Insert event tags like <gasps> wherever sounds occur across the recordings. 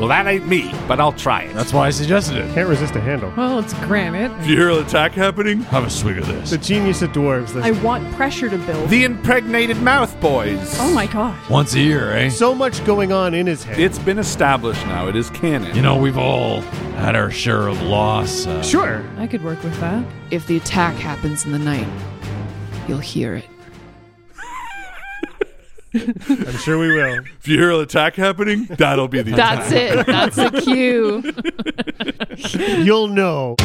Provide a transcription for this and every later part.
Well, that ain't me, but I'll try it. That's why I suggested it. Can't resist a handle. Well, it's granite. If you hear an attack happening, Have a swig of this. The genius of dwarves. I There's want pressure to build. the impregnated mouth boys. oh my gosh. Once a year, eh? so much going on in his head. It's been established now. It is canon. You know, we've all had our share of loss. Uh, sure. I could work with that. If the attack happens in the night, you'll hear it. I'm sure we will. if you hear an attack happening, that'll be the That's it. That's the cue. <laughs> You'll know.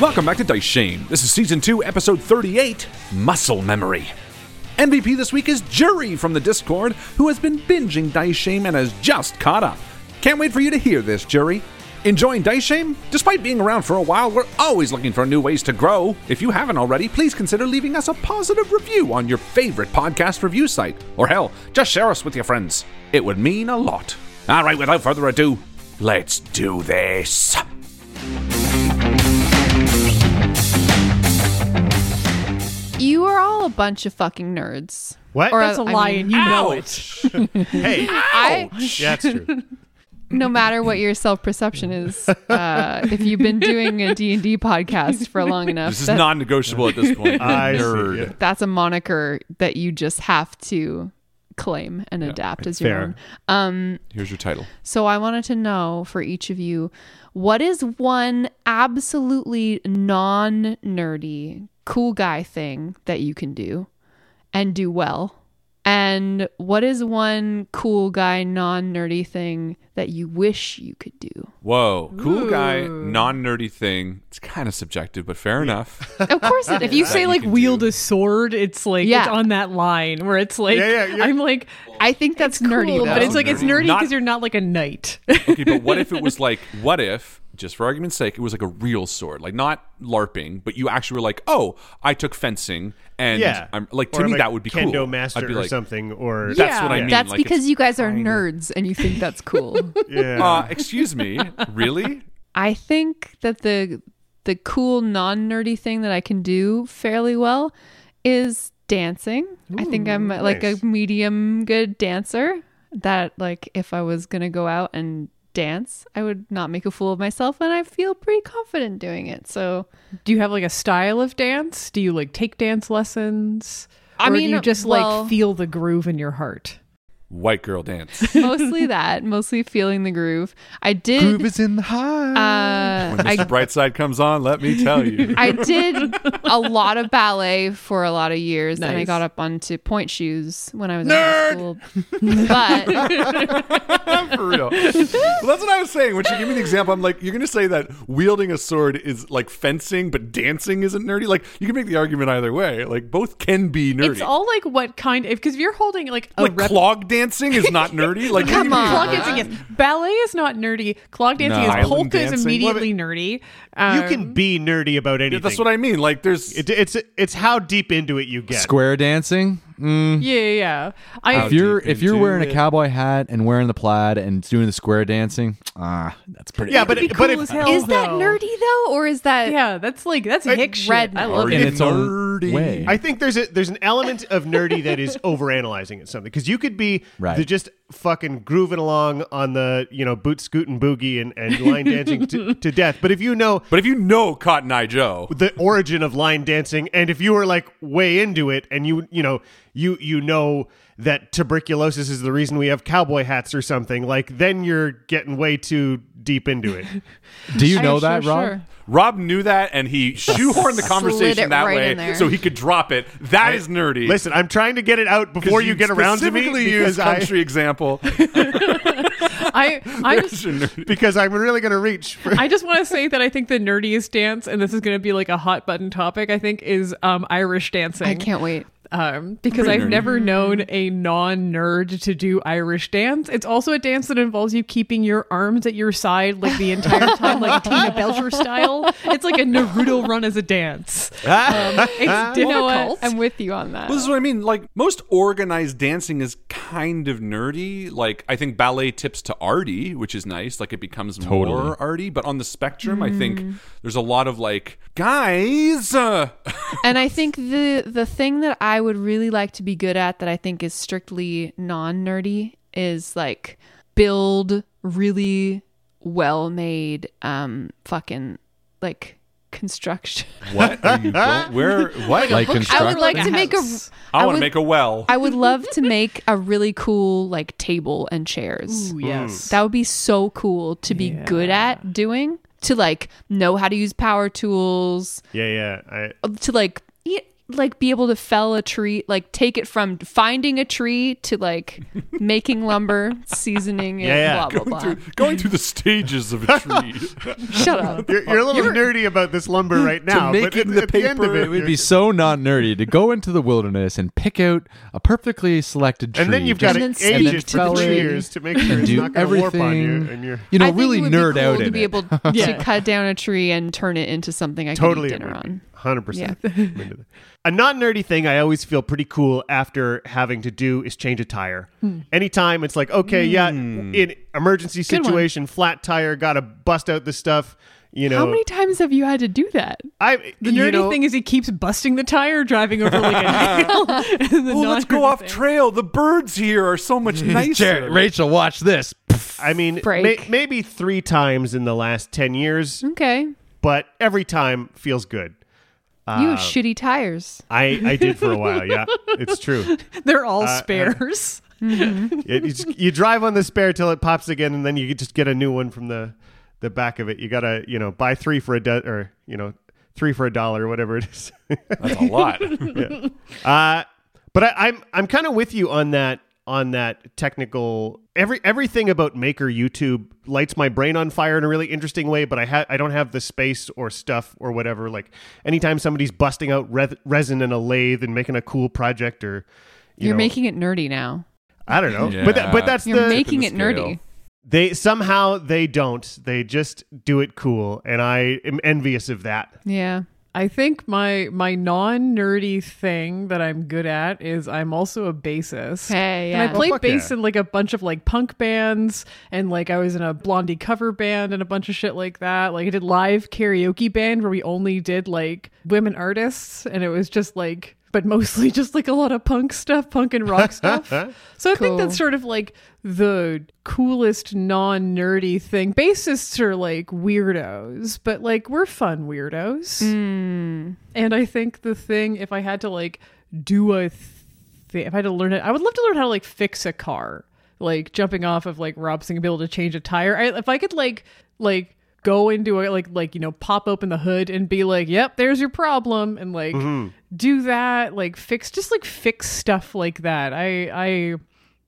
Welcome back to Dice Shame. This is season 2, episode 38 Muscle Memory. MVP this week is Jury from the Discord, who has been binging Dice Shame and has just caught up. Can't wait for you to hear this, Jury. Enjoying Dice Shame? Despite being around for a while, we're always looking for new ways to grow. If you haven't already, please consider leaving us a positive review on your favorite podcast review site. Or hell, just share us with your friends. It would mean a lot. All right, without further ado, let's do this. You are all a bunch of fucking nerds. What? Or, That's a I lie, mean, and you know Ouch. it. <laughs> hey. <laughs> I, Yeah, that's true. no matter what your self-perception is, uh, if you've been doing a D&D podcast for long <laughs> enough, This is that- non-negotiable at this point. I see, yeah. that's a moniker that you just have to claim and adapt as your fair. own. Um, Here's your title. So I wanted to know for each of you, what is one absolutely non nerdy, cool guy thing that you can do and do well? And what is one cool guy, non nerdy thing that you wish you could do? Whoa, cool guy, non-nerdy thing. It's kind of subjective, but fair enough. <laughs> Of course it If you say you like can wield do. a sword, it's like Yeah. it's on that line where it's like Yeah, yeah, yeah. I'm like I think that's nerdy, cool, but it's like it's nerdy because you're not like a knight. Okay, but what if it was <laughs> like, what if, just for argument's sake, it was like a real sword, like not LARPing, but you actually were like, oh, I took fencing, and Yeah. I'm like to Or me like that would be Kendo cool. master I'd be or something. Or That's what I mean. that's like, because you guys are kind of- nerds and you think that's cool. <laughs> <laughs> yeah. Uh, excuse me, really? <laughs> I think that the the cool non nerdy thing that I can do fairly well is dancing. I think I'm uh, like a medium good dancer. That like if I was gonna go out and dance, I would not make a fool of myself, and I feel pretty confident doing it. So Do you have like a style of dance? Do you like take dance lessons? I Or do mean, you just well- like feel the groove in your heart. White girl dance. <laughs> mostly that, mostly feeling the groove. I did. Groove is in the high. Uh, when Mr. I Brightside comes on, let me tell you. <laughs> I did a lot of ballet for a lot of years, and I got up onto pointe shoes when I was in high school. But <laughs> For real. well, that's what I was saying. When she gave me the example, I'm like, you're going to say that wielding a sword is like fencing, but dancing isn't nerdy? Like, you can make the argument either way. Like, both can be nerdy. It's all like what kind of because if you're holding like a like rep- clog dancing is not nerdy. Like Come on. Clog dancing, yes. Ballet is not nerdy. Clog dancing No. is Island polka is dancing? immediately nerdy. You Um, can be nerdy about anything. Yeah, that's what I mean. Like there's It, it's it's how deep into it you get. Square dancing. Mm. Yeah, yeah, yeah. I If you're if you're wearing it? a cowboy hat and wearing the plaid and doing the square dancing, ah, that's pretty. Yeah, but It'd be but if hell, Is that nerdy though, or is that Yeah, that's like that's hick red I love in it. its nerdy. way. I think there's a there's an element of nerdy that is overanalyzing it something because you could be Right. just fucking grooving along on the you know boot scooting boogie and, and line <laughs> dancing to, to death. But if you know But if you know Cotton Eye Joe, the origin of line dancing and if you were like way into it and you you know you you know that tuberculosis is the reason we have cowboy hats or something like then you're getting way too deep into it <laughs> Do you know Sure, that, sure, Rob? sure. Rob knew that and he <laughs> shoehorned the conversation it that right way so he could drop it. That is nerdy. listen i'm trying to get it out before you, get around to me specifically use because I, country example. <laughs> I I just because i'm really going to reach for I just want to say that I think the nerdiest dance, and this is going to be like a hot button topic. I think is um, Irish dancing. I can't wait. Um, because Pretty I've nerdy. never known a non-nerd to do Irish dance. It's also a dance that involves you keeping your arms at your side like the entire <laughs> time, like Tina Belcher style. It's like a Naruto run as a dance. <laughs> Um, it's You know difficult. I'm with you on that. Well, this is what I mean. Like most organized dancing is kind of nerdy. Like I think ballet tips to arty, which is nice. Like it becomes Totally. more arty. But on the spectrum, I think there's a lot of like guys. Uh, <laughs> and I think the the thing that I would really like to be good at that I think is strictly non nerdy is like build really well made um fucking like construction. <laughs> what are you going? <laughs> Where? What? Like I would like to make a house. I, I want to make a well. I would love to make a really cool like table and chairs. Ooh, yes. That would be so cool to be good at doing. To like know how to use power tools, yeah yeah I, to like like be able to fell a tree, like take it from finding a tree to like making lumber, seasoning it, Yeah, yeah. blah blah blah. going through the stages of a <laughs> tree. Shut up. You're, you're a little nerdy about this lumber right now, but making at, the at the end of it, It would be so not nerdy to go into the wilderness and pick out a perfectly selected tree. and then you've got to And age it to for the three tree. years to make sure and it's do not going to warp on you. everything. And you're You know, I really it would be nerd cool out to be it. able to <laughs> cut down a tree and turn it into something I totally can eat dinner on. Hundred percent. A non nerdy thing I always feel pretty cool after having to do is change a tire. Hmm. Anytime it's like, okay, yeah, in emergency situation, flat tire, got to bust out the stuff. You know, How many times have you had to do that? I The nerdy know, thing is he keeps busting the tire driving over like a <laughs> hill. <laughs> well, oh, let's go off thing- trail. The birds here are so much nicer. Jared, Rachel, watch this. I mean, may, maybe three times in the last ten years, Okay. but every time feels good. You have shitty tires. I I did for a while. Yeah, <laughs> it's true. They're all Uh, spares. <laughs> It, you, just- you drive on the spare till it pops again, and then you just get a new one from the the back of it. You gotta you know buy three for a do- or you know three for a dollar or whatever it is. That's a lot. <laughs> uh, but I, I'm I'm kind of with you on that on that technical every everything about Maker YouTube lights my brain on fire in a really interesting way. But I ha- I don't have the space or stuff or whatever. Like anytime somebody's busting out re- resin in a lathe and making a cool project or you You're know, making it nerdy now. I don't know, but that, but that's You're the making the it nerdy. they somehow they don't they just do it cool and I am envious of that. Yeah. I think my my non nerdy thing that I'm good at is I'm also a bassist. Hey, And I yeah. played Oh, bass yeah. in like a bunch of like punk bands and like I was in a Blondie cover band and a bunch of shit like that. Like I did live karaoke band where we only did like women artists and it was just like but mostly <laughs> just like a lot of punk stuff, punk and rock stuff. <laughs> So I think that's sort of like the coolest non nerdy thing. Bassists are like weirdos, but like we're fun weirdos. Hmm. And I think the thing, if I had to like do a thing, if I had to learn it, I would love to learn how to like fix a car. Like jumping off of like Rob saying, be able to change a tire. I, if I could like like go into it, like like you know pop open the hood and be like, yep, there's your problem, and like mm-hmm. do that, like fix just like fix stuff like that. I I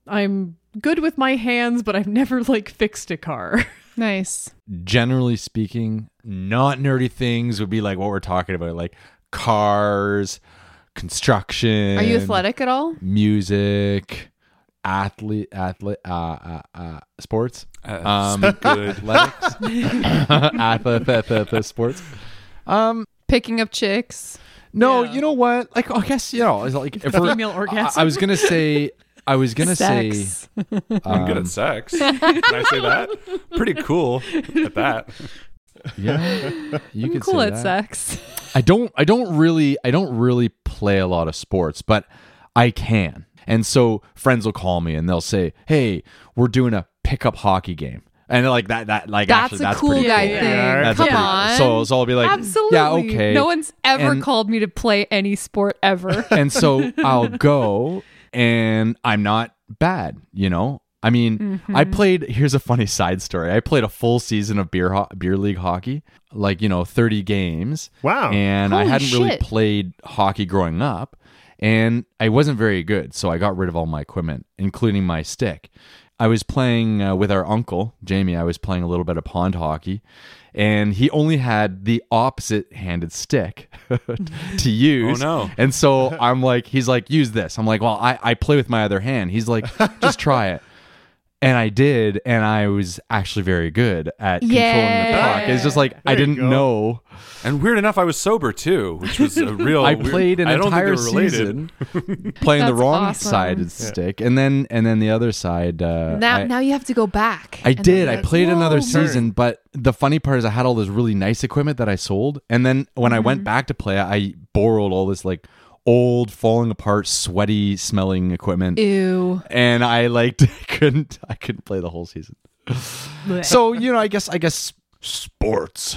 I'm good with my hands, but I've never like fixed a car. <laughs> Nice. Generally speaking, not nerdy things would be like what we're talking about, like cars, construction. Are you athletic at all? Music. Athlete athlete uh, uh, uh, sports um <laughs> good. athletics <laughs> athlete sports um Picking up chicks. no Yeah. you know what like I guess you know it's like if we're, Female I, orgasm. I was gonna say I was gonna Sex. say I'm good um, at sex. Can I say that? Pretty cool at that. yeah you I'm could cool say at that. sex. I don't I don't really I don't really play a lot of sports, but I can. And so friends will call me and they'll say, "Hey, we're doing a pickup hockey game." And like that that like That's actually a that's cool pretty guy cool. Thing. yeah, That's Come pretty- on. So so I'll be like, Absolutely. "Yeah, okay." No one's ever And- called me to play any sport ever. <laughs> and so I'll go and I'm not bad, you know? I mean, I Mm-hmm. played here's a funny side story. I played a full season of beer ho- beer league hockey, like, you know, 30 games. Wow. And I hadn't really played hockey growing up, and I wasn't very good, so I got rid of all my equipment, including my stick. I was playing uh, with our uncle, Jamie. I was playing a little bit of pond hockey, and he only had the opposite handed stick <laughs> to <laughs> use. Oh, no. And so I'm like, he's like, use this. I'm like, well, I, I play with my other hand. He's like, just try it. And I did, and I was actually very good at controlling the puck. It's just like I There you didn't know. And weird enough, I was sober too, which was a <laughs> real. I weird- played an I don't think entire they're related. season <laughs> playing the That's wrong awesome. sided stick, and then and then the other side. Uh, now, I, now you have to go back. I And did. I like, played another whoa. season, but the funny part is I had all this really nice equipment that I sold, and then when I Mm-hmm. went back to play, I borrowed all this like old, falling apart, sweaty smelling equipment, Ew. and I like <laughs> couldn't I couldn't play the whole season. so you know, I guess I guess sports,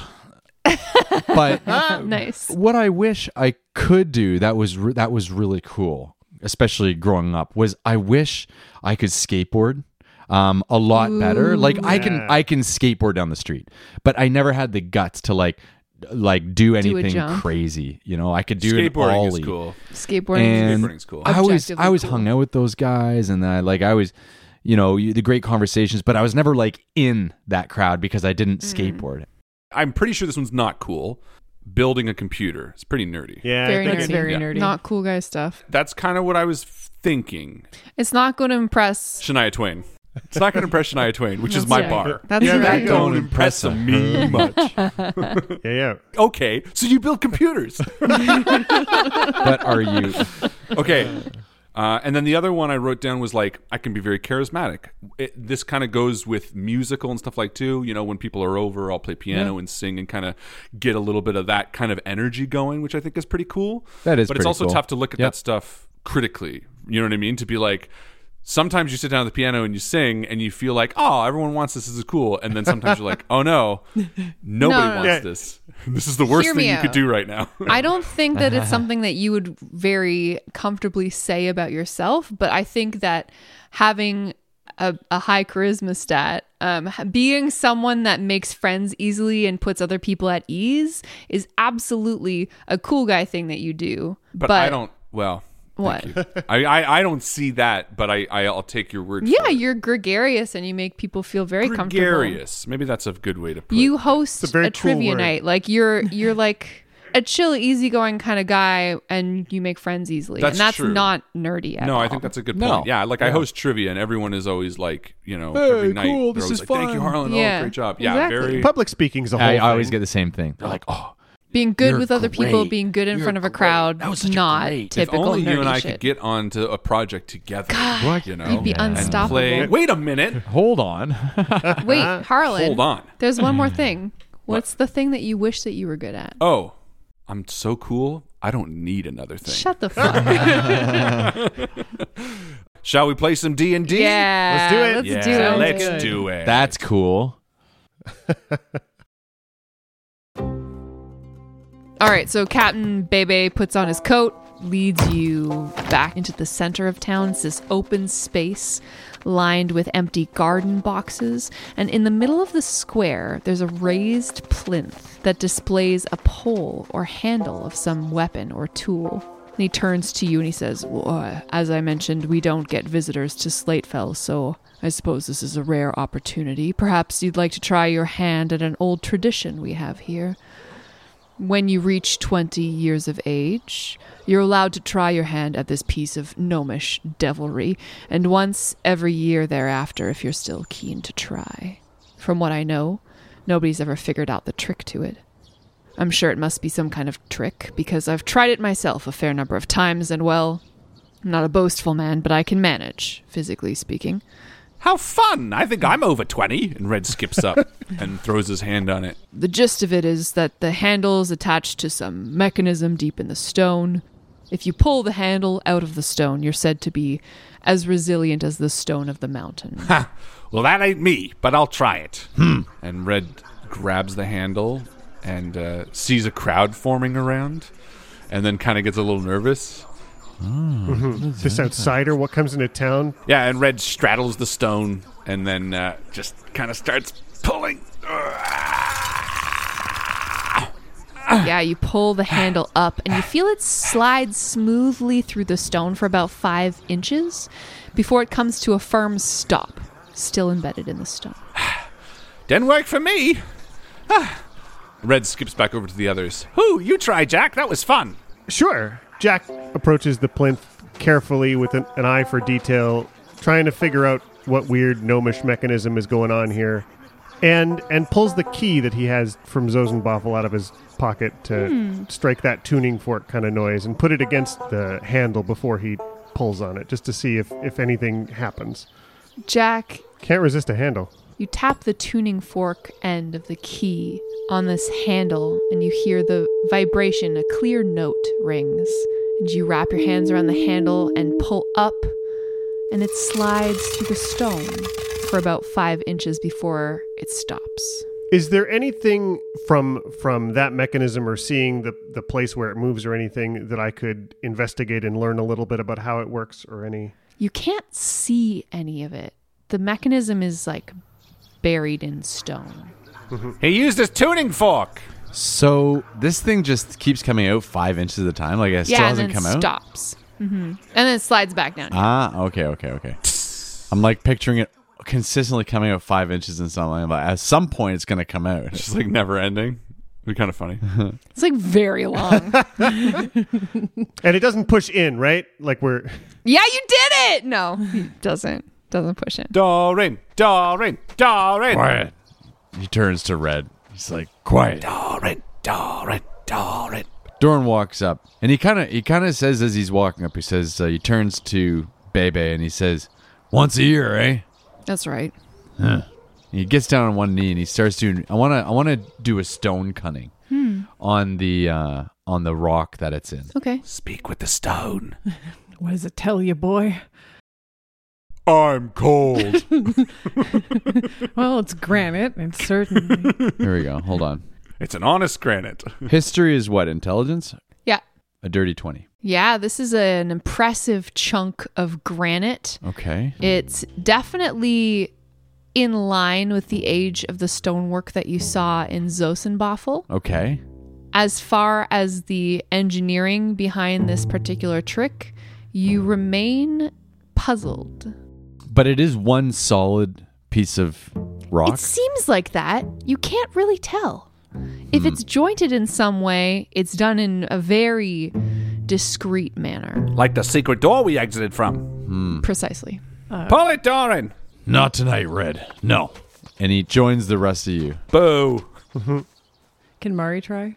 <laughs> but Nice. what I wish I could do that was re- that was really cool, especially growing up, was I wish I could skateboard um a lot better. Like I can I can skateboard down the street, but I never had the guts to like like do anything jump. crazy. You know, I could do an Skateboarding ollie. is cool. Skateboarding. And Skateboarding's cool. I was Objectively I was cool. hung out with those guys, and I like I was. You know you- the great conversations, but I was never like in that crowd because I didn't Mm. skateboard. I'm pretty sure this one's not cool. Building a computer. It's pretty nerdy. Yeah, Very I think nerdy. very Yeah. nerdy. Not cool guy stuff. That's kind of what I was thinking. It's not going to impress. Shania Twain. It's not going to impress Shania Twain, which is my Yeah. bar. That's Yeah, right. that Don't impress me much. <laughs> <laughs> yeah, yeah. Okay, so you build computers. <laughs> but are you? okay. Uh, and then the other one I wrote down was like, I can be very charismatic. It, this kind of goes with musical and stuff like too. You know, when people are over, I'll play piano and sing and kind of get a little bit of that kind of energy going, which I think is pretty cool. That is but it's also cool. tough to look at Yep. that stuff critically. You know what I mean? To be like, sometimes you sit down at the piano and you sing and you feel like, oh, everyone wants this. This is cool. And then sometimes you're like, oh no, <laughs> nobody No, no, wants no. this. This is the worst Hear thing me you could do right now. I don't think that it's <laughs> something that you would very comfortably say about yourself, but I think that having a, a high charisma stat, um, being someone that makes friends easily and puts other people at ease is absolutely a cool guy thing that you do. but, I don't. Well, What? I, I I don't see that, but I, I I'll take your word. Yeah, for you're gregarious and you make people feel very comfortable. gregarious. Maybe that's a good way to put. You it. host It's a a cool trivia word. night. Like you're you're like a chill, easygoing kind of guy, and you make friends easily. That's and that's true. not nerdy at No, all. I think that's a good No. point. Yeah, like I host trivia, and everyone is always like, you know, Hey, every night. cool, they're this always is like, Thank you, fun." Harlan. Oh, yeah, Oh, great job. Yeah, exactly. very. Public speaking's a whole. I, I always get the same thing. They're like, oh, being good You're with other people, being good in You're front of a great. crowd, That was such a not great- If if typical only you nerdy and I shit. could get onto a project together. God, you know, you'd be Yeah. and unstoppable. play. Wait a minute. hold on. <laughs> Wait, Harlan. Hold on. There's one more hmm. thing. What's the thing that you wish that you were good at? Oh, I'm so cool. I don't need another thing. Shut the <laughs> fuck up. <laughs> Shall we play some D and D? Yeah, Let's do it. Let's Yeah, do it. let's do it. That's cool. All right, so Captain Bebe puts on his coat, leads you back into the center of town. It's this open space lined with empty garden boxes. And in the middle of the square, there's a raised plinth that displays a pole or handle of some weapon or tool. And he turns to you and he says, well, uh, As I mentioned, we don't get visitors to Slatefell, so I suppose this is a rare opportunity. Perhaps you'd like to try your hand at an old tradition we have here. When you reach 20 years of age, you're allowed to try your hand at this piece of gnomish devilry, and once every year thereafter if you're still keen to try. From what I know, nobody's ever figured out the trick to it. I'm sure it must be some kind of trick, because I've tried it myself a fair number of times, and well, I'm not a boastful man, but I can manage, physically speaking. How fun! I think I'm over 20. And Red skips up <laughs> and throws his hand on it. The gist of it is that the handle is attached to some mechanism deep in the stone. If you pull the handle out of the stone, you're said to be as resilient as the stone of the mountain. Ha! Well, that ain't me, but I'll try it. Hmm. And Red grabs the handle and uh, sees a crowd forming around and then kind of gets a little nervous. This outsider, what comes into town? Yeah, and Red straddles the stone and then uh, just kind of starts pulling. yeah, you pull the handle up and you feel it slide smoothly through the stone for about five inches before it comes to a firm stop, still embedded in the stone. <sighs> Didn't work for me. <sighs> Red skips back over to the others. Who? You try, Jack. That was fun. Sure. Jack approaches the plinth carefully with an, an eye for detail, trying to figure out what weird gnomish mechanism is going on here, and and pulls the key that he has from Zosenboffel out of his pocket to hmm. strike that tuning fork kind of noise and put it against the handle before he pulls on it, just to see if if anything happens. Jack, Can't resist a handle. You tap the tuning fork end of the key on this handle and you hear the vibration, a clear note rings. And you wrap your hands around the handle and pull up, and it slides through the stone for about five inches before it stops. Is there anything from from that mechanism or seeing the the place where it moves or anything that I could investigate and learn a little bit about how it works or any? You can't see any of it. The mechanism is like buried in stone. <laughs> He used his tuning fork. So this thing just keeps coming out five inches at a time. Like it still yeah, and hasn't then come out. stops. hmm And then it slides back down. Ah, okay, okay, okay. I'm like picturing it consistently coming out five inches and something, but at some point it's gonna come out. <laughs> It's just like never ending. It'd be kind of funny. <laughs> It's like very long. And it doesn't push in, right? Like we're yeah, you did it. No, it doesn't. Doesn't push in. Dorin, Dorin, Dorin. Quiet. He turns to Red. He's like, quiet. Dorin, Dorin, Dorin. Doran walks up, and he kind of he kind of says as he's walking up, he says uh, he turns to Bebe and he says, "Once a year, eh?" That's right. He gets down on one knee and he starts doing. I want to I want to do a stone cutting on the uh, on the rock that it's in. Okay. Speak with the stone. <laughs> What does it tell you, boy? I'm cold. <laughs> Well, it's granite, It's certainly. Here we go. Hold on. it's an honest granite. <laughs> History is what intelligence. Yeah. A dirty twenty. Yeah, this is an impressive chunk of granite. Okay. It's definitely in line with the age of the stonework that you saw in Zosenboffel. Okay. As far as the engineering behind this particular trick, you remain puzzled. But it is one solid piece of rock. It seems like that. You can't really tell. If hmm. it's jointed in some way, it's done in a very discreet manner. like the secret door we exited from. Hmm. Precisely. Uh, Pull it, Doran. Not tonight, Red. No. And he joins the rest of you. Boo. <laughs> Can Mari try?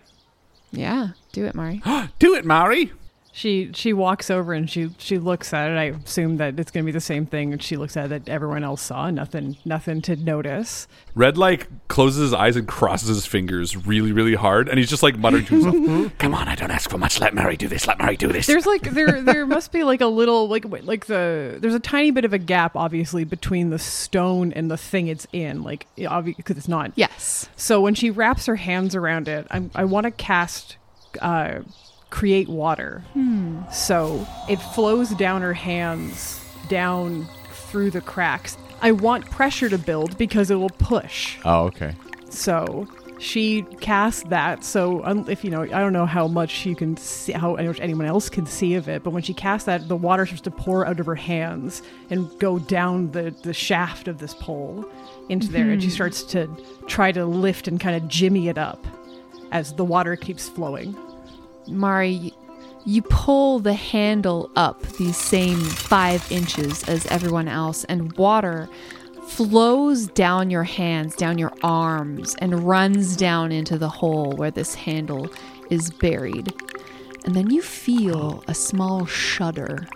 Yeah, do it, Mari. <gasps> Do it, Mari. She she walks over and she she looks at it. I assume that it's going to be the same thing. And she looks at it that everyone else saw. Nothing nothing to notice. Red like closes his eyes and crosses his fingers really, really hard, and he's just like muttering to himself, "Come on, I don't ask for much. Let Mary do this. Let Mary do this." There's like there there must be like a little like like the there's a tiny bit of a gap obviously between the stone and the thing it's in. Like obviously because it's not. Yes. So when she wraps her hands around it, I'm, I want to cast uh, create water. Hmm. So it flows down her hands, down through the cracks. I want pressure to build because it will push. Oh, okay. So she casts that. So if you know, I don't know how much you can see, how much anyone else can see of it, but when she casts that, the water starts to pour out of her hands and go down the the shaft of this pole into there, and she hmm. starts to try to lift and kind of jimmy it up. as the water keeps flowing. Mari, you pull the handle up these same five inches as everyone else, and water flows down your hands, down your arms, and runs down into the hole where this handle is buried. And then you feel a small shudder.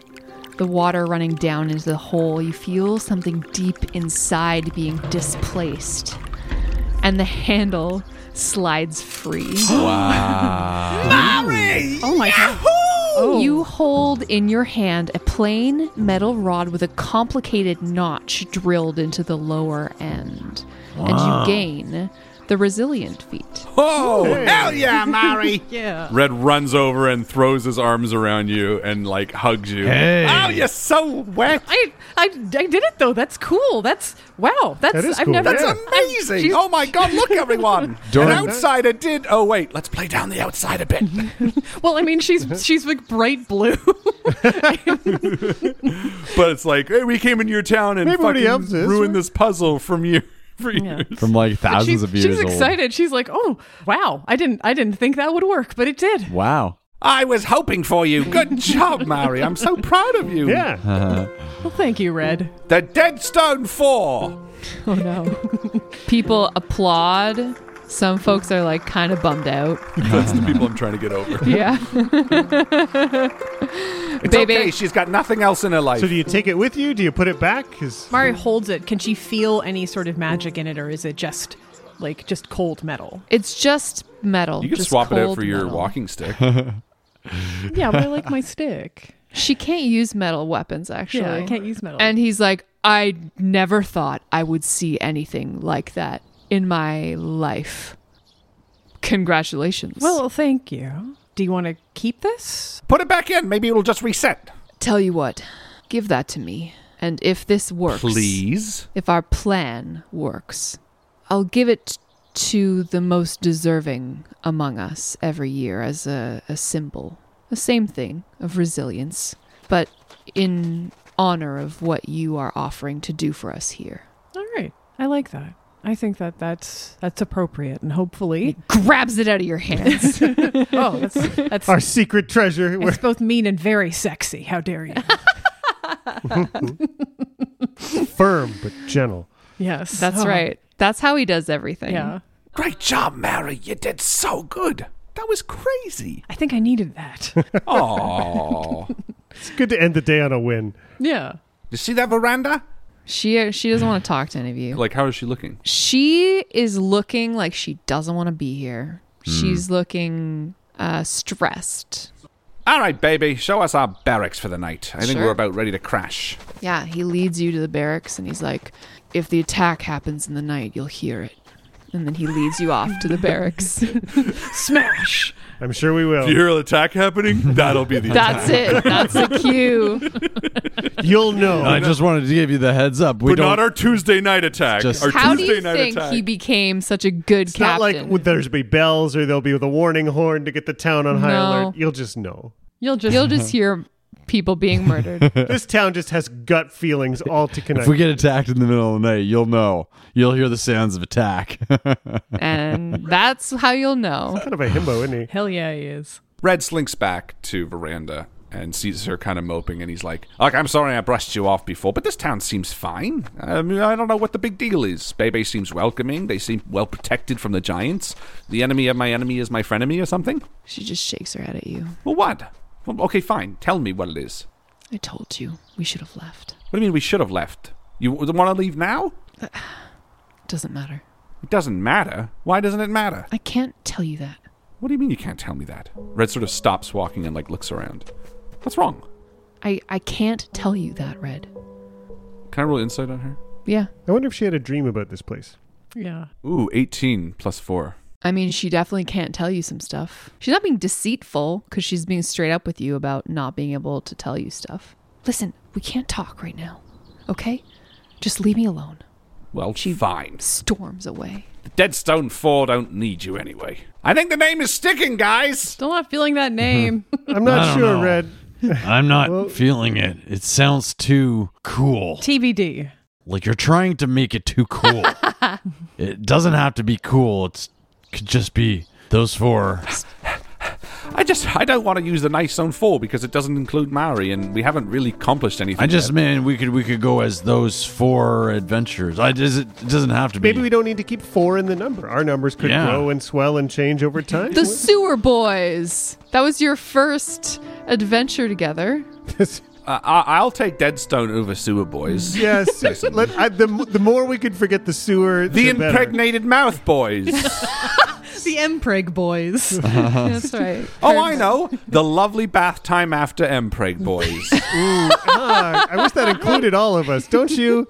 The water running down into the hole, you feel something deep inside being displaced. And the handle slides free. <gasps> Oh my god. Oh. You hold in your hand a plain metal rod with a complicated notch drilled into the lower end. And you gain the resilient feet. Oh, hell yeah, <laughs> Mary! Yeah. Red runs over and throws his arms around you and like hugs you. Hey. Oh, you're so wet. I, I I did it though. That's cool. That's wow. That's That is I've cool. never That's Yeah. amazing. She's- Oh my god, look everyone. <laughs> An During- outsider did. Oh wait, let's play down the outside a bit. <laughs> Well, I mean, she's she's like bright blue. but it's like, hey, we came into your town and Maybe fucking ruined this puzzle from you for years. From like thousands she's, of years she's old. excited. She's like, "Oh, wow! I didn't I didn't think that would work, but it did." Wow. I was hoping for you. Good <laughs> job, Mary. I'm so proud of you. Yeah. <laughs> Well, thank you, Red. The Dead Stone Four. Oh no. <laughs> People applaud. Some folks are like kind of bummed out. <laughs> That's the people I'm trying to get over. <laughs> Yeah. <laughs> It's Baby. okay. She's got nothing else in her life. So do you take it with you? Do you put it back? 'Cause- Mari holds it. Can she feel any sort of magic in it, or is it just like just cold metal? It's just metal. you can just swap it out cold for your metal. walking stick. Yeah, but I like my stick. She can't use metal weapons, actually. Yeah, I can't use metal. And he's like, I never thought I would see anything like that in my life. Congratulations. well, thank you. Do you want to keep this? Put it back in. Maybe it'll just reset. tell you what, give that to me. And if this works, Please. if our plan works, I'll give it to the most deserving among us every year as a, a symbol. The same thing of resilience, but in honor of what you are offering to do for us here. All right, I like that. I think that that's that's appropriate, and hopefully, he Grabs it out of your hands. <laughs> oh, that's that's Our secret treasure. it's both mean and very sexy. How dare you? <laughs> Firm but gentle. yes, That's Oh, right. That's how he does everything. Yeah, Great job, Mary. You did so good. That was crazy. I think I needed that. <laughs> Oh. It's good to end the day on a win. yeah. you see that veranda? She she doesn't want to talk to any of you. Like, how is she looking? She is looking like she doesn't want to be here. She's looking uh, stressed. All right, Bebe. Show us our barracks for the night. I think Sure. we're about ready to crash. Yeah, he leads you to the barracks and he's like, if the attack happens in the night, you'll hear it. And then he leads you off to the barracks. <laughs> Smash. I'm sure we will. If you hear an attack happening, that'll be the That's it. That's the cue. <laughs> You'll know. I just wanted to give you the heads up. We but don't. not our Tuesday night attack. Just- our How do Tuesday you night think attack. he became such a good it's not captain? like there's be bells or there'll be the warning horn to get the town on high No. alert. You'll just know. You'll just You'll just <laughs> hear people being murdered. <laughs> This town just has gut feelings all to connect. if we get attacked in the middle of the night, you'll know. You'll hear the sounds of attack. <laughs> and that's how you'll know. kind of a himbo, isn't he? hell yeah, he is. Red slinks back to veranda and sees her kind of moping, and he's like, "Look, I'm sorry I brushed you off before, but this town seems fine. I mean, I don't know what the big deal is. Bebe seems welcoming. They seem well protected from the giants. The enemy of my enemy is my frenemy, or something. She just shakes her head at you. Well, what? Well, okay, fine. Tell me what it is. I told you we should have left. What do you mean we should have left? You want to leave now? Uh, doesn't matter. It doesn't matter. Why doesn't it matter? I can't tell you that. What do you mean you can't tell me that? Red sort of stops walking and like looks around. What's wrong? I, I can't tell you that, Red. Can I roll insight on her? Yeah. I wonder if she had a dream about this place. Yeah. Ooh, 18 plus 4. I mean, she definitely can't tell you some stuff. She's not being deceitful because she's being straight up with you about not being able to tell you stuff. Listen, we can't talk right now. Okay? Just leave me alone. Well, She- fine. Storms away. The Deadstone 4 don't need you anyway. I think the name is sticking, guys! Still not feeling that name. <laughs> I'm <laughs> not sure, know. Red. <laughs> I'm not feeling it. It sounds too cool. TBD. Like you're trying to make it too cool. it doesn't have to be cool. It's could just be Those four. I just I don't want to use the Nice Zone Four because it doesn't include Mari, and we haven't really accomplished anything. I just yet. mean we could we could go as those four adventures. I does it, it doesn't have to be. Maybe we don't need to keep four in the number. Our numbers could Yeah. grow and swell and change over time. The Sewer Boys. That was your first adventure together. <laughs> Uh, I- I'll take Deadstone over Sewer Boys. yes. <laughs> Let, I, the, the more we could forget the sewer, The the better. impregnated mouth boys. <laughs> The Mpreg boys. <laughs> That's right. oh, I know. The lovely bath time after Mpreg boys. Ah, I wish that included all of us, don't you?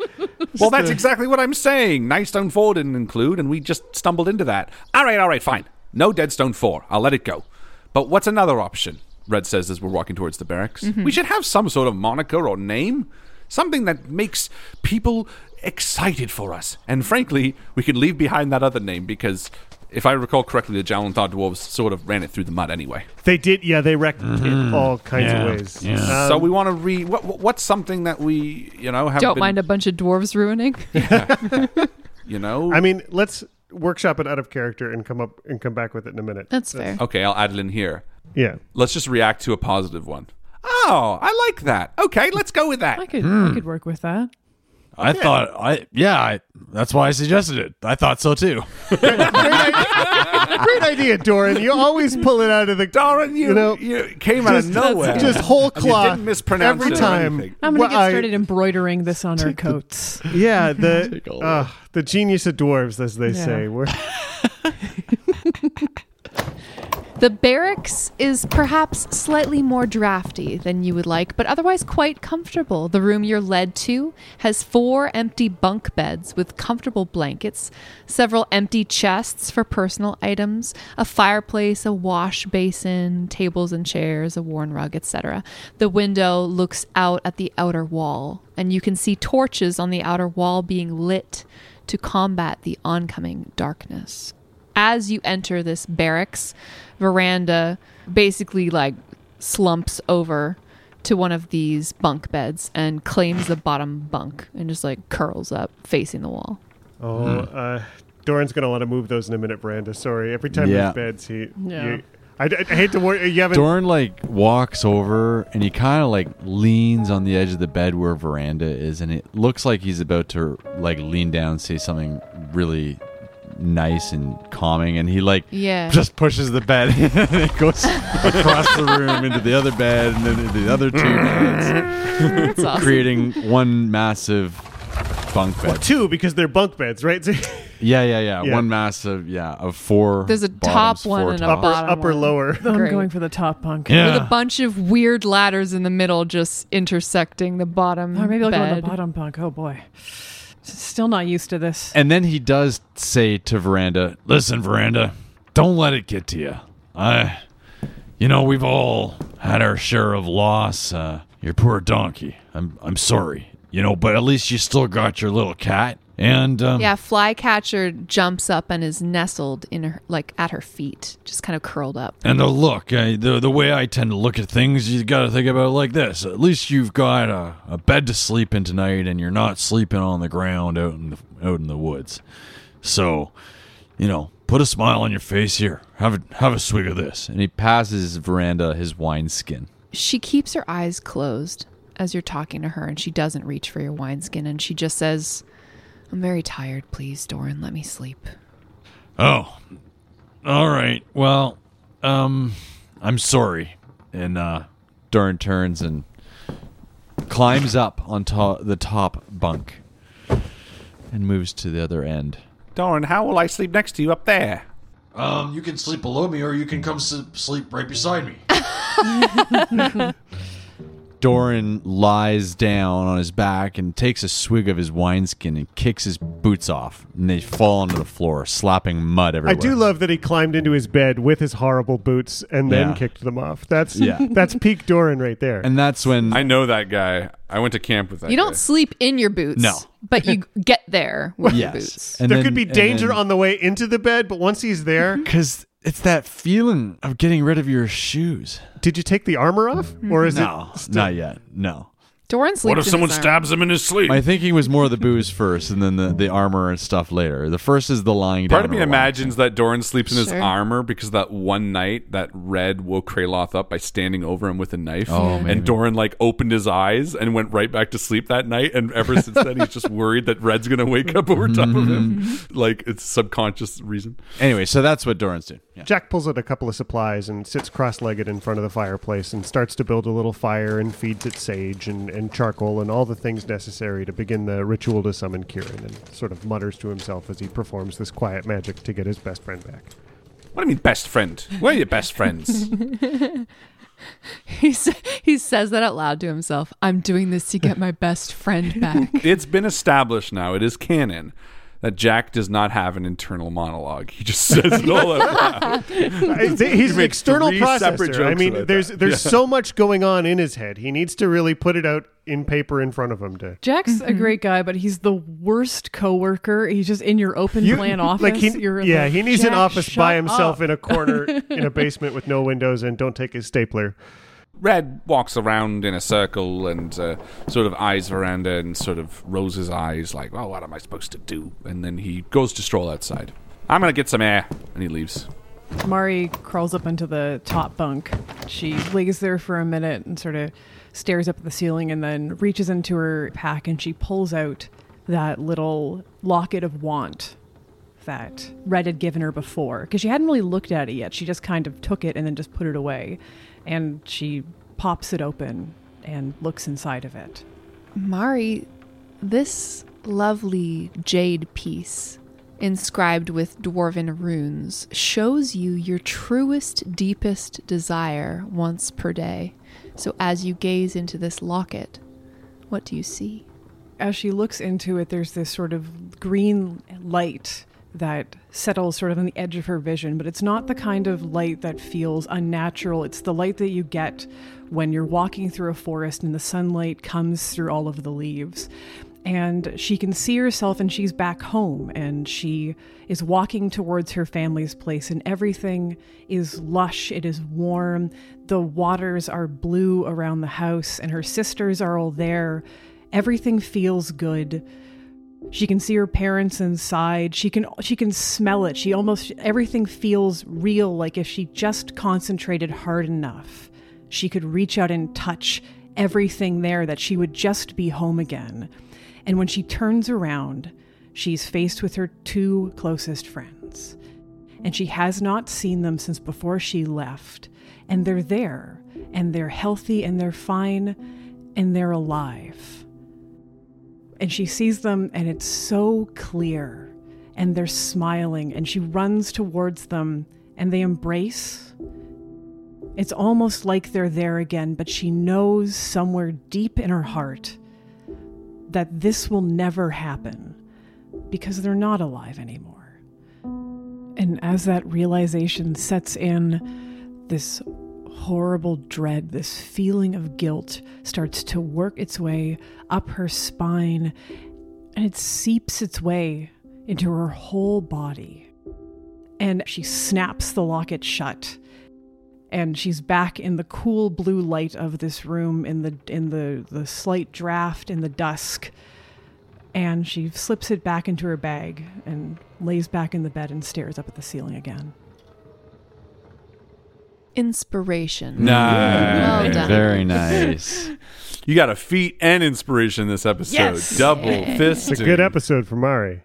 well, that's exactly what I'm saying. Nice Stone 4 didn't include, and we just stumbled into that. All right, all right, fine. No Deadstone 4. I'll let it go. But what's another option? Red says as we're walking towards the barracks. We should have some sort of moniker or name. Something that makes people excited for us. And frankly, we could leave behind that other name because, if I recall correctly, the Jalanthar dwarves sort of ran it through the mud anyway. They did, yeah, they wrecked it all kinds Yeah, of ways. yeah. Um, so we want to re. What, what- what's something that we, you know, have Don't been, mind a bunch of dwarves ruining. <laughs> you know? I mean, let's workshop it out of character and come up and come back with it in a minute. That's fair. okay, I'll add it in here. Yeah. Let's just react to a positive one. Oh, I like that. Okay, let's go with I that. could I could work with that. I thought I yeah. I, that's why I suggested it. I thought so too. Great idea, Doran. You always pull it out of the. Darren, you, You know, you came out of nowhere. Just whole And you cloth. didn't mispronounce every it or time. anything. I'm gonna Well, get I- started embroidering this on our coats. Yeah, <laughs> the uh, the genius of dwarves, as they Yeah. say. We're, <laughs> <laughs> The barracks is perhaps slightly more drafty than you would like, but otherwise quite comfortable. The room you're led to has four empty bunk beds with comfortable blankets, several empty chests for personal items, a fireplace, a wash basin, tables and chairs, a worn rug, etc. The window looks out at the outer wall, and you can see torches on the outer wall being lit to combat the oncoming darkness as you enter this barracks veranda basically like slumps over to one of these bunk beds and claims the bottom bunk and just like curls up facing the wall oh, uh, Doran's gonna want to move those in a minute, Veranda. Sorry. Every time Yeah. there's beds, he. Yeah. you- I, I hate to worry. You haven't. Dorn like walks over and he kind of like leans on the edge of the bed where veranda is, and it looks like he's about to like lean down and say something really nice and calming, and he like Yeah. just pushes the bed <laughs> and it goes across the room into the other bed and then into the other two mm. beds, That's awesome. creating one massive bunk bed. Two because they're bunk beds, right? <laughs> Yeah, yeah, yeah, Yeah. One massive, yeah, of four. There's a bottoms, top one four and a tops. upper, bottom upper, one. lower. I'm going for the top bunk. Yeah. with a bunch of weird ladders in the middle just intersecting the bottom Or maybe I'll go in bed. the bottom bunk. Oh boy. Still not used to this. And then he does say to Veranda, "Listen, Veranda, don't let it get to you. I, you know, we've all had our share of loss. Uh, your poor donkey. I'm, I'm sorry. You know, but at least you still got your little cat. And um, yeah flycatcher jumps up and is nestled in her like at her feet just kind of curled up And the look, uh, the the way I tend to look at things, you got to think about it like this. At least you've got a, a bed to sleep in tonight, and you're not sleeping on the ground out in the out in the woods. So, you know, put a smile on your face here. Have a have a swig of this. And he passes Veranda his wineskin. she keeps her eyes closed as you're talking to her and she doesn't reach for your wineskin and she just says i'm very tired please doran let me sleep Oh, all right. Well, um, I'm sorry. And uh, Durn turns and climbs up on to- the top bunk and moves to the other end. Doran, how will I sleep next to you up there? Um, you can sleep below me, or you can come s- sleep right beside me. <laughs> Doran lies down on his back and takes a swig of his wineskin and kicks his boots off, and they fall onto the floor, slapping mud everywhere. I do love that he climbed into his bed with his horrible boots and then Yeah. kicked them off. That's Yeah. <laughs> that's peak Doran right there. and that's when I know that guy. I went to camp with that you guy. don't sleep in your boots No. but you <laughs> get there with your yes, boots and there then- could be danger then- on the way into the bed, but once he's there, <laughs> Because it's that feeling of getting rid of your shoes. did you take the armor off, or is no, it? Still- not yet. No. Doran sleeps What if in someone his arm. stabs him in his sleep? My thinking was more the booze first, and then the, the armor and stuff later. The first is the lying down. Part of me imagines that Doran sleeps in his Sure. armor because that one night that Red woke Kraloth up by standing over him with a knife. Oh, maybe. and Doran like opened his eyes and went right back to sleep that night. And ever since then, he's just worried that Red's gonna wake up over top of him. <laughs> like it's subconscious reason. Anyway, so that's what Doran's doing. Yeah. Jack pulls out a couple of supplies and sits cross-legged in front of the fireplace and starts to build a little fire and feeds it sage and, and charcoal and all the things necessary to begin the ritual to summon Kieran and sort of mutters to himself as he performs this quiet magic to get his best friend back. What do you mean, best friend? We're your best friends. <laughs> He, sa- he says that out loud to himself. I'm doing this to get my best friend back. it's been established now. It is canon. That Jack does not have an internal monologue. He just says it all out loud. <laughs> He's an external three processor. I mean, there's that. there's Yeah. so much going on in his head. He needs to really put it out in paper in front of him to. Jack's a mm-hmm. great guy, but he's the worst coworker. He's just in your open You- plan office. like he, You're yeah, like, he needs an office by himself up." in a corner in a <laughs> basement with no windows and don't take his stapler. Red walks around in a circle and uh, sort of eyes Veranda and sort of rolls his eyes like, well, what am I supposed to do? And then he goes to stroll outside. I'm going to get some air. And he leaves. Mari crawls up into the top bunk. She lays there for a minute and sort of stares up at the ceiling and then reaches into her pack and she pulls out that little locket of want that Red had given her before because she hadn't really looked at it yet. She just kind of took it and then just put it away. And she pops it open and looks inside of it. Mari, this lovely jade piece inscribed with dwarven runes shows you your truest, deepest desire once per day. So as you gaze into this locket, what do you see? as she looks into it, there's this sort of green light that settles sort of on the edge of her vision, but it's not the kind of light that feels unnatural. It's the light that you get when you're walking through a forest and the sunlight comes through all of the leaves. And she can see herself and she's back home and she is walking towards her family's place and everything is lush, it is warm. The waters are blue around the house and her sisters are all there. Everything feels good. She can see her parents inside. She can she can smell it. She almost everything feels real like if she just concentrated hard enough, she could reach out and touch everything there that she would just be home again. And when she turns around, she's faced with her two closest friends. And she has not seen them since before she left. And they're there, and they're healthy, and they're fine, and they're alive and she sees them and it's so clear and they're smiling and she runs towards them and they embrace. It's almost like they're there again but she knows somewhere deep in her heart that this will never happen because they're not alive anymore. And as that realization sets in this horrible dread, this feeling of guilt starts to work its way up her spine and it seeps its way into her whole body. And she snaps the locket shut. And she's back in the cool blue light of this room in the in the, the slight draft in the dusk. And she slips it back into her bag and lays back in the bed and stares up at the ceiling again. Inspiration. Nice. Well done. Very nice. <laughs> You got a feat and inspiration this episode. Yes. Double Yeah. fist. It's a good episode for Mari.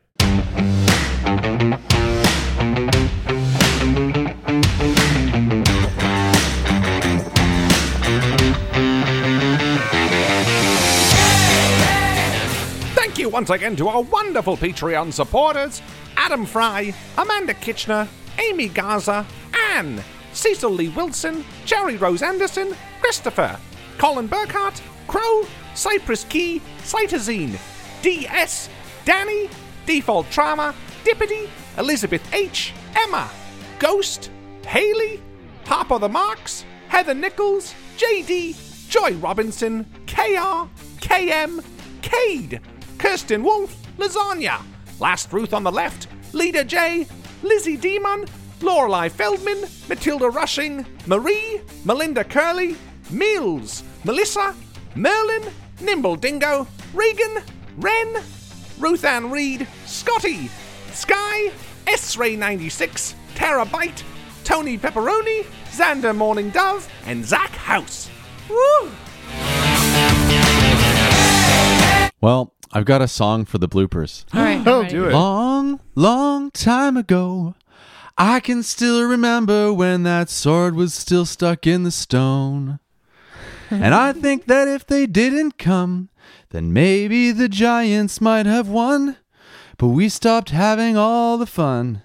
Thank you once again to our wonderful Patreon supporters Adam Fry, Amanda Kitchener, Amy Gaza, Anne, Cecil Lee Wilson, Jerry Rose Anderson, Christopher, Colin Burkhart, Crow, Cypress Key, Cytazine, DS, Danny, Default Trauma, Dippity, Elizabeth H, Emma, Ghost, Haley, Papa the Marks, Heather Nichols, JD, Joy Robinson, KR, KM, Cade, Kirsten Wolf, Lasagna, Last Ruth on the left, Leader J, Lizzie Demon, Lorelei Feldman, Matilda Rushing, Marie, Melinda Curley, Mills, Melissa, Merlin, Nimble Dingo, Regan, Wren, Ruth Ann Reed, Scotty, Sky, S Ray 96, Terabyte, Tony Pepperoni, Xander Morning Dove, and Zach House. Woo! Well, I've got a song for the bloopers. All right. Oh, I'm do it. Long, long time ago, I can still remember when that sword was still stuck in the stone. and I <laughs> think that if they didn't come, then maybe the giants might have won. But we stopped having all the fun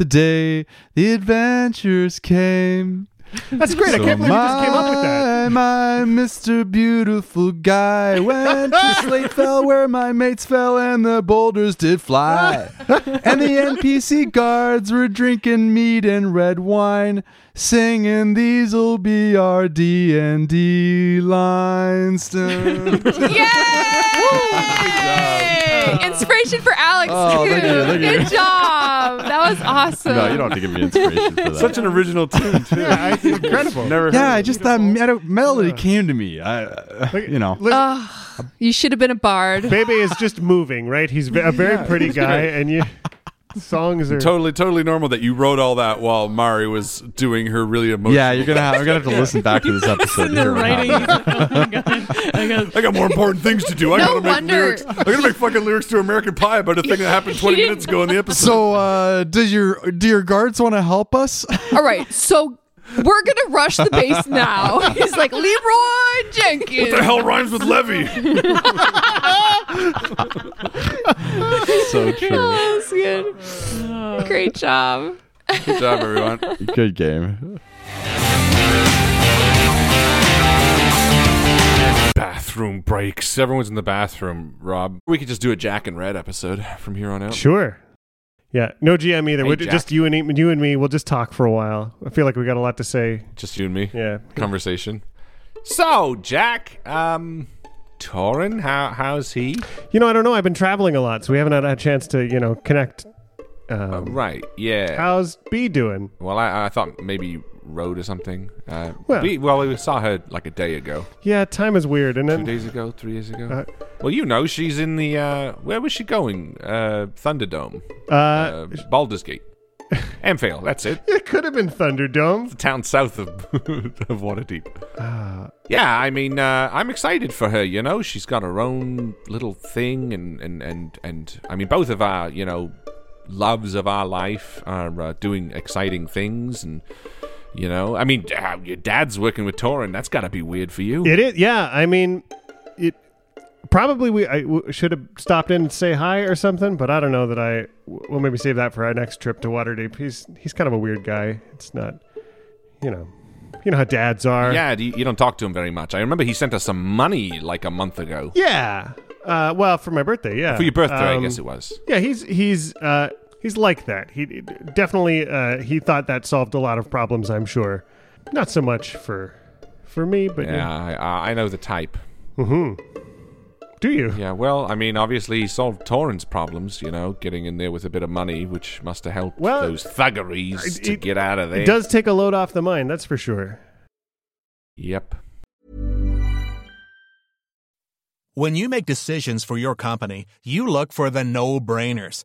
the day the adventures came. That's great. I can't believe you just came up with that. My, my Mr. Beautiful guy went to <laughs> Slate Fell where my mates fell and the boulders did fly. <laughs> and the NPC guards were drinking mead and red wine, singing "These'll be our D and D lines." Dun, dun. <laughs> Yay! Inspiration for Alex. Oh, too. thank you, thank you. Good job. That was awesome. no, you don't have to give me inspiration for that. Such an original tune, too. Yeah, I- incredible. Never yeah, heard I of just that mel- melody came to me. I, uh, you know. Look, You should have been a bard. Bebe is just moving, right? He's a very pretty guy, and you songs are Totally, totally normal that you wrote all that while Mari was doing her really emotional. Yeah, you're gonna have, I'm gonna have to listen back to this episode. to writing. happened. <laughs> oh my god! I got I got more important things to do. I No gotta make wonder. lyrics. I gotta make fucking lyrics to American Pie about a thing that happened <laughs> 20 minutes ago in the episode. So, uh, does your do your guards want to help us? <laughs> All right, so we're gonna rush the base now. He's like Leroy Jenkins. what the hell rhymes with levee? so true. That's good. Great job. Good job, everyone. <laughs> Good game. Bathroom breaks. Everyone's in the bathroom, Rob. We could just do a Jack and Red episode from here on out. sure. Yeah, no GM either. Hey, just you and you and me. We'll just talk for a while. I feel like we got a lot to say. Just you and me. Yeah. Conversation. So, Jack, um, Torin, how how's he? You know, I don't know. I've been traveling a lot, so we haven't had a chance to you know connect. Um, Uh, right. Yeah. How's B doing? well, I, I thought maybe rode or something. Uh, Well- we, well, we saw her like a day ago, Yeah, time is weird, and two days ago, three days ago. Uh, well, you know, she's in the. Uh, where was she going? Uh, Thunderdome. uh, Uh, Baldur's Gate. <laughs> Amphail. That's it. it could have been Thunderdome. The town south of <laughs> of Waterdeep. Uh, Yeah, I mean, uh, I'm excited for her. You know, she's got her own little thing, and and and and I mean, both of our you know loves of our life are uh, doing exciting things, and you know, I mean, uh, your dad's working with Torin. That's got to be weird for you. It is. Yeah, I mean, it probably we I w- should have stopped in and say hi or something, but I don't know that I. We'll maybe save that for our next trip to Waterdeep. He's he's kind of a weird guy. It's not, you know, you know how dads are. yeah, you, you don't talk to him very much. I remember he sent us some money like a month ago Yeah. Uh, well, for my birthday, yeah. for your birthday, I Um, guess it was. Yeah, he's he's uh, he's like that. He definitely uh, he thought that solved a lot of problems. I'm sure. Not so much for for me, but Yeah, I, I know the type. hmm Do you? Yeah, well, I mean, obviously he solved Torin's problems, you know, getting in there with a bit of money, which must have helped Well, those thuggeries it- to it- get out of there. It does take a load off the mind, that's for sure. Yep. When you make decisions for your company, you look for the no-brainers.